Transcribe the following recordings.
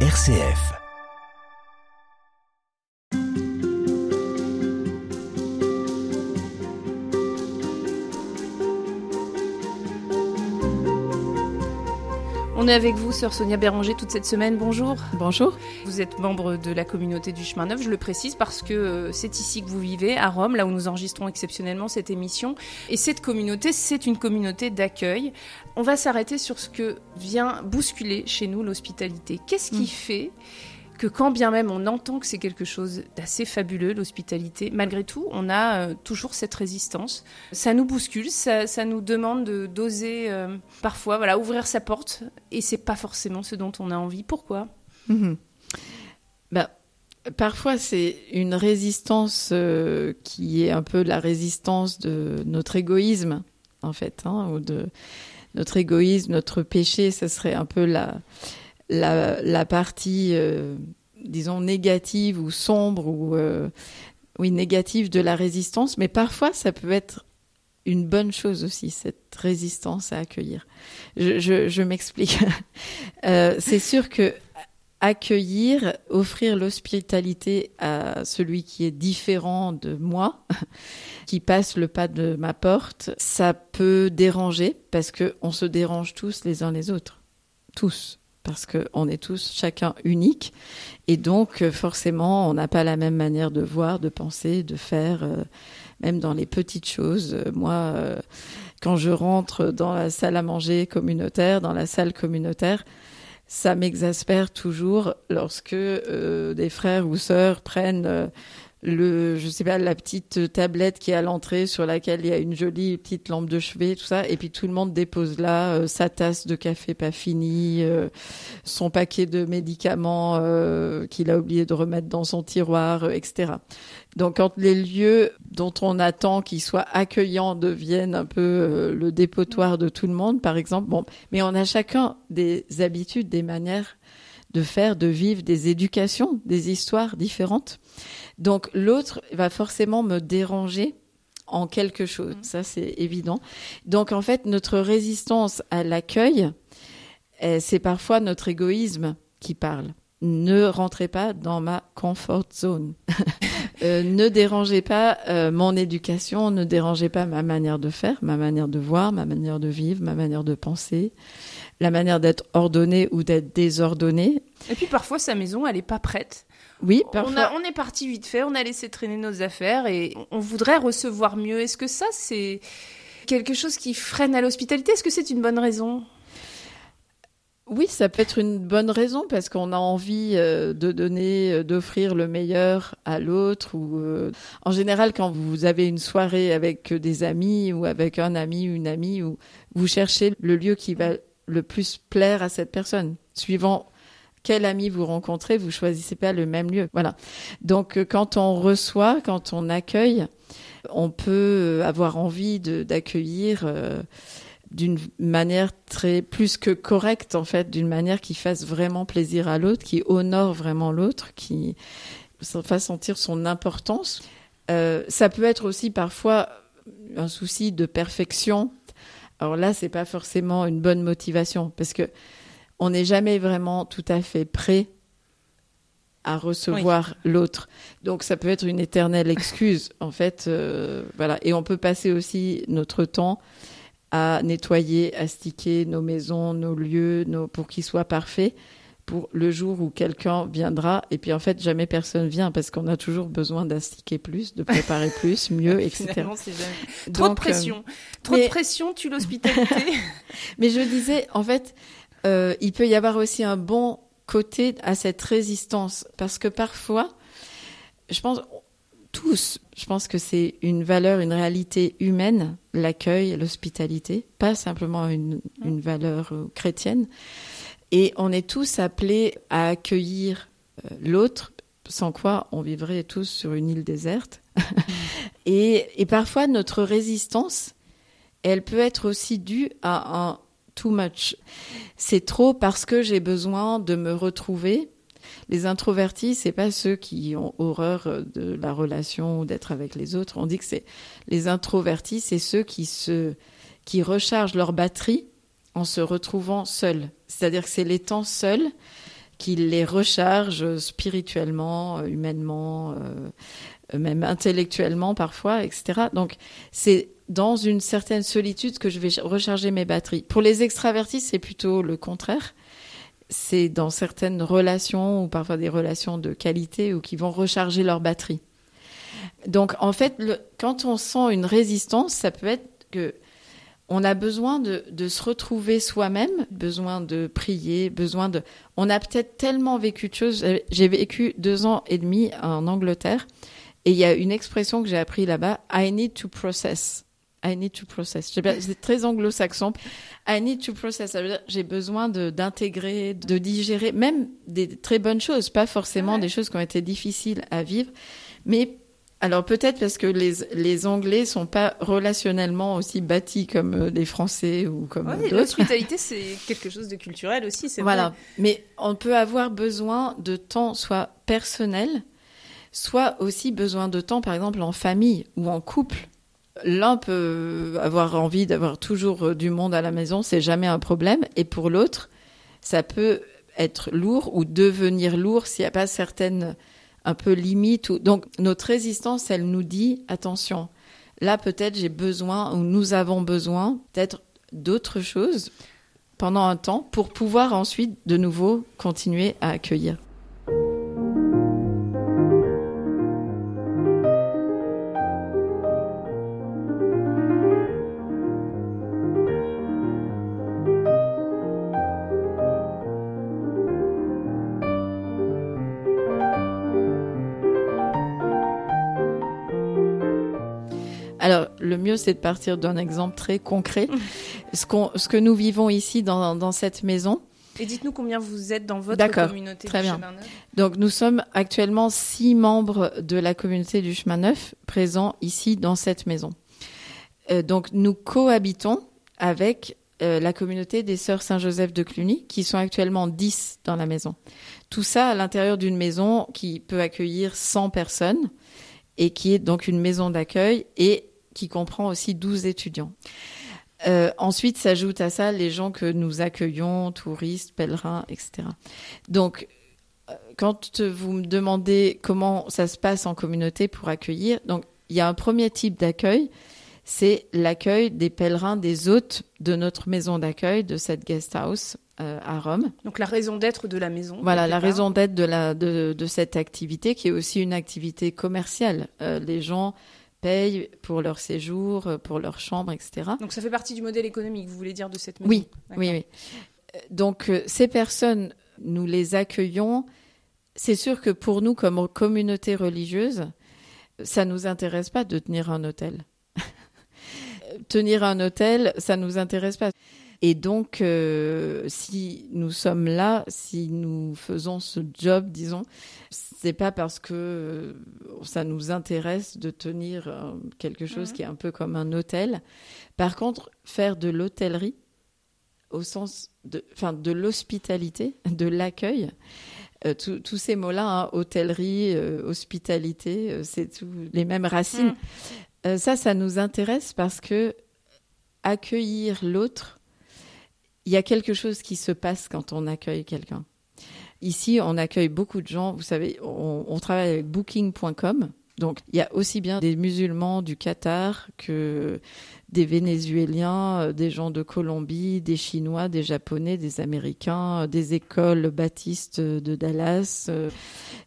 RCF. On est avec vous, sœur Sonia Béranger, toute cette semaine. Bonjour. Bonjour. Vous êtes membre de la communauté du Chemin Neuf, je le précise parce que euh, c'est ici que vous vivez, à Rome, là où nous enregistrons exceptionnellement cette émission. Et cette communauté, c'est une communauté d'accueil. On va s'arrêter sur ce que vient bousculer chez nous l'hospitalité. Qu'est-ce qui Mm. fait que quand bien même on entend que c'est quelque chose d'assez fabuleux, l'hospitalité, malgré tout, on a euh, toujours cette résistance. Ça nous bouscule, ça, ça nous demande de d'oser euh, parfois voilà, ouvrir sa porte, et c'est pas forcément ce dont on a envie. Pourquoi? Mhm. Bah, parfois, c'est une résistance euh, qui est un peu la résistance de notre égoïsme, en fait, hein, ou de notre égoïsme, notre péché. Ce serait un peu la, la, la partie, euh, disons, négative ou sombre ou euh, oui négative de la résistance. Mais parfois, ça peut être une bonne chose aussi, cette résistance à accueillir. Je, je, je m'explique. Euh, c'est sûr que accueillir, offrir l'hospitalité à celui qui est différent de moi, qui passe le pas de ma porte, ça peut déranger parce que on se dérange tous les uns les autres, tous, parce que on est tous chacun unique et donc euh, forcément on n'a pas la même manière de voir, de penser, de faire, euh, même dans les petites choses. Euh, moi. quand je rentre dans la salle à manger communautaire, dans la salle communautaire, ça m'exaspère toujours lorsque des frères ou sœurs prennent le, je sais pas, la petite tablette qui est à l'entrée sur laquelle il y a une jolie petite lampe de chevet, tout ça, et puis tout le monde dépose là euh, sa tasse de café pas finie, euh, son paquet de médicaments euh, qu'il a oublié de remettre dans son tiroir, etc. Donc quand les lieux dont on attend qu'ils soient accueillants deviennent un peu le dépotoir de tout le monde, par exemple, bon, mais on a chacun des habitudes, des manières de faire, de vivre, des éducations, des histoires différentes. Donc l'autre va forcément me déranger en quelque chose, ça c'est évident. Donc en fait, notre résistance à l'accueil, eh, c'est parfois notre égoïsme qui parle. Ne rentrez pas dans ma comfort zone. Euh, ne dérangez pas euh, mon éducation, ne dérangez pas ma manière de faire, ma manière de voir, ma manière de vivre, ma manière de penser, la manière d'être ordonné ou d'être désordonné. Et puis parfois sa maison, elle est pas prête. Oui, On, parfois. a- on est parti vite fait, on a laissé traîner nos affaires et on voudrait recevoir mieux. Est-ce que ça, c'est quelque chose qui freine à l'hospitalité? Est-ce que c'est une bonne raison? Oui, ça peut être une bonne raison parce qu'on a envie euh, de donner, euh, d'offrir le meilleur à l'autre. Ou euh, en général, quand vous avez une soirée avec des amis ou avec un ami une amie, ou vous cherchez le lieu qui va le plus plaire à cette personne, suivant quel ami vous rencontrez, vous choisissez pas le même lieu. Voilà. Donc, quand on reçoit, quand on accueille, on peut avoir envie d'accueillir. euh, d'une manière très plus que correcte en fait, d'une manière qui fasse vraiment plaisir à l'autre, qui honore vraiment l'autre, qui fasse sentir son importance. Euh, ça peut être aussi parfois un souci de perfection. Alors là, c'est pas forcément une bonne motivation parce que on n'est jamais vraiment tout à fait prêt à recevoir l'autre. Donc ça peut être une éternelle excuse en fait. euh, voilà. Et on peut passer aussi notre temps à nettoyer, astiquer nos maisons, nos lieux, nos, pour qu'ils soient parfaits pour le jour où quelqu'un viendra. Et puis en fait, jamais personne vient parce qu'on a toujours besoin d'astiquer plus, de préparer plus, mieux, etc. Jamais- Trop de euh, pression. Trop mais- de pression tue l'hospitalité. mais je disais, en fait, euh, il peut y avoir aussi un bon côté à cette résistance parce que parfois, je pense tous, je pense que c'est une valeur, une réalité humaine, l'accueil, l'hospitalité, pas simplement une, une valeur euh, chrétienne. Et on est tous appelés à accueillir euh, l'autre, sans quoi on vivrait tous sur une île déserte. et, et parfois, notre résistance, elle peut être aussi due à un too much. C'est trop parce que j'ai besoin de me retrouver. Les introvertis, c'est pas ceux qui ont horreur de la relation ou d'être avec les autres. On dit que c'est les introvertis, c'est ceux qui se qui rechargent leur batterie en se retrouvant seuls. C'est-à-dire que c'est les temps seuls qui les recharge spirituellement, humainement, même intellectuellement parfois, etc. Donc c'est dans une certaine solitude que je vais recharger mes batteries. Pour les extravertis, c'est plutôt le contraire. C'est dans certaines relations ou parfois des relations de qualité ou qui vont recharger leur batterie. Donc en fait, quand on sent une résistance, ça peut être que on a besoin de, se retrouver soi-même, besoin de prier, besoin de. On a peut-être tellement vécu de choses. J'ai vécu deux ans et demi en Angleterre et il y a une expression que j'ai appris là-bas. I need to process. I need to process. C'est très anglo-saxon. I need to process. Ça veut dire j'ai besoin d'intégrer, de, digérer, même des très bonnes choses, pas forcément des choses qui ont été difficiles à vivre, mais alors peut-être parce que les, les Anglais sont pas relationnellement aussi bâtis comme euh, les Français ou comme ouais, d'autres. L'hospitalité c'est quelque chose de culturel aussi, c'est voilà. Mais on peut avoir besoin de temps soit personnel, soit aussi besoin de temps par exemple en famille ou en couple. L'un peut avoir envie d'avoir toujours euh, du monde à la maison, c'est jamais un problème, et pour l'autre, ça peut être lourd ou devenir lourd s'il n'y a pas certaines un peu limite. Ou... Donc notre résistance, elle nous dit attention. Là, peut-être j'ai besoin ou nous avons besoin peut-être d'autres choses pendant un temps pour pouvoir ensuite de nouveau continuer à accueillir. Alors, le mieux, c'est de partir d'un exemple très concret. ce, ce que nous vivons ici dans, dans cette maison. Et dites-nous combien vous êtes dans votre communauté très du bien. Chemin Neuf. Donc, nous sommes actuellement six membres de la communauté du Chemin Neuf présents ici dans cette maison. Euh, donc, nous cohabitons avec euh, la communauté des Sœurs Saint-Joseph de Cluny, qui sont actuellement 10 dans la maison. Tout ça à l'intérieur d'une maison qui peut accueillir 100 personnes et qui est donc une maison d'accueil et qui comprend aussi 12 étudiants. Euh, ensuite s'ajoutent à ça les gens que nous accueillons, touristes, pèlerins, etc. Donc, euh, quand vous me demandez comment ça se passe en communauté pour accueillir, donc il y a un premier type d'accueil, c'est l'accueil des pèlerins, des hôtes de notre maison d'accueil, de cette guest house euh, à Rome. Donc la raison d'être de la maison. Voilà, la raison d'être de, la, de, de, cette activité qui est aussi une activité commerciale. Euh, les gens payent pour leur séjour, euh, pour leur chambre, etc. Donc ça fait partie du modèle économique, vous voulez dire, de cette maison? Oui, oui, oui. Donc ces personnes, nous les accueillons. C'est sûr que pour nous, comme communauté religieuse, ça nous intéresse pas de tenir un hôtel. tenir un hôtel, ça nous intéresse pas. Et donc, euh, si nous sommes là, si nous faisons ce job, disons, c'est pas parce que euh, ça nous intéresse de tenir euh, quelque chose mmh. qui est un peu comme un hôtel. Par contre, faire de l'hôtellerie, au sens de, enfin, de l'hospitalité, de l'accueil, euh, tous ces mots-là, hein, hôtellerie, euh, hospitalité, euh, c'est tous les mêmes racines. Mmh. ça, ça nous intéresse parce que accueillir l'autre, il y a quelque chose qui se passe quand on accueille quelqu'un. Ici, on accueille beaucoup de gens. Vous savez, on, travaille avec Booking.com. Donc, il y a aussi bien des musulmans du Qatar que des Vénézuéliens, des gens de Colombie, des Chinois, des Japonais, des Américains, des écoles baptistes de Dallas,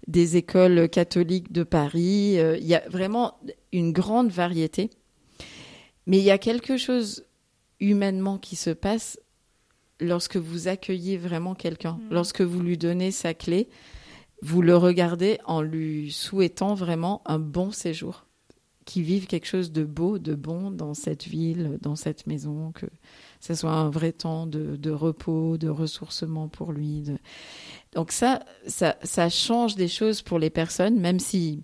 des écoles catholiques de Paris. Il y a vraiment une grande variété. Mais il y a quelque chose humainement qui se passe lorsque vous accueillez vraiment quelqu'un, mmh. lorsque vous lui donnez sa clé, vous le regardez en lui souhaitant vraiment un bon séjour, qu'il vive quelque chose de beau, de bon dans cette ville, dans cette maison, que ce soit un vrai temps de, de repos, de ressourcement pour lui. De... Donc ça, ça, ça change des choses pour les personnes, même si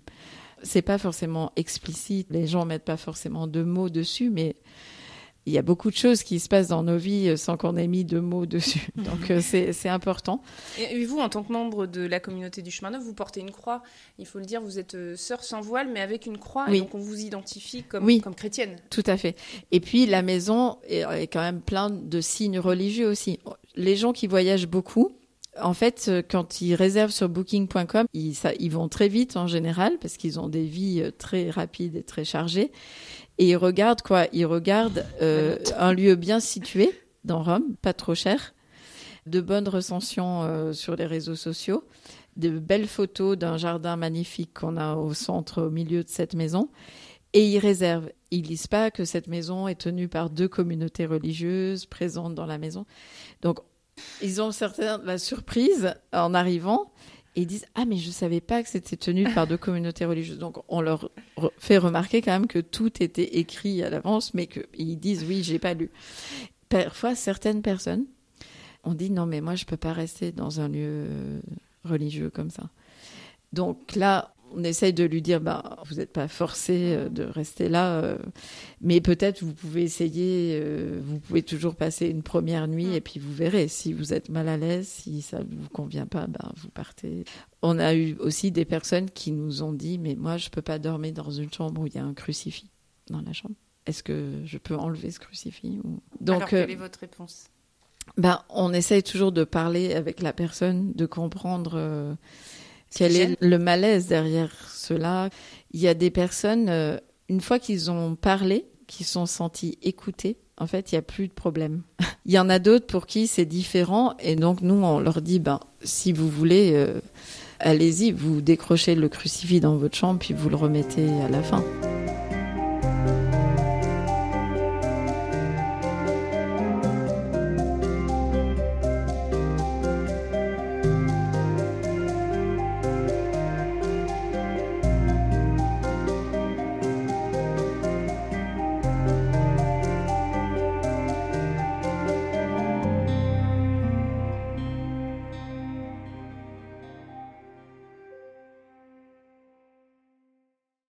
c'est pas forcément explicite, les gens mettent pas forcément de mots dessus, mais il y a beaucoup de choses qui se passent dans nos vies euh, sans qu'on ait mis de mots dessus. Donc euh, c'est important. Et vous, en tant que membre de la communauté du chemin neuf, vous portez une croix. Il faut le dire, vous êtes euh, sœur sans voile, mais avec une croix. Oui. Et donc on vous identifie comme, oui. comme chrétienne. Tout à fait. Et puis la maison est, est quand même plein de signes religieux aussi. Les gens qui voyagent beaucoup En fait, quand ils réservent sur booking.com, ils, ils vont très vite en général parce qu'ils ont des vies très rapides et très chargées. Et ils regardent quoi? Ils regardent euh, un lieu bien situé dans Rome, pas trop cher, de bonnes recensions euh, sur les réseaux sociaux, de belles photos d'un jardin magnifique qu'on a au centre, au milieu de cette maison. Et ils réservent. Ils disent pas que cette maison est tenue par deux communautés religieuses présentes dans la maison. Donc, ils ont certainement la surprise en arrivant et ils disent ah mais je savais pas que c'était tenu par deux communautés religieuses. Donc on leur fait remarquer quand même que tout était écrit à l'avance, mais qu'ils disent oui j'ai pas lu. Parfois certaines personnes ont dit non mais moi je peux pas rester dans un lieu religieux comme ça. Donc là on essaye de lui dire bah vous n'êtes pas forcé euh, de rester là euh, mais peut-être vous pouvez essayer euh, vous pouvez toujours passer une première nuit et puis vous verrez. Si vous êtes mal à l'aise si ça ne vous convient pas bah, vous partez. On a eu aussi des personnes qui nous ont dit mais moi je peux pas dormir dans une chambre où il y a un crucifix dans la chambre. Est-ce que je peux enlever ce crucifix donc Alors, quelle est votre réponse? ben, on essaye toujours de parler avec la personne, de comprendre quel est le malaise derrière cela? Il y a des personnes, euh, une fois qu'ils ont parlé, qui sont sentis écoutés, en fait, il n'y a plus de problème. il y en a d'autres pour qui c'est différent, et donc nous, on leur dit, ben, si vous voulez, euh, allez-y, vous décrochez le crucifix dans votre chambre, puis vous le remettez à la fin.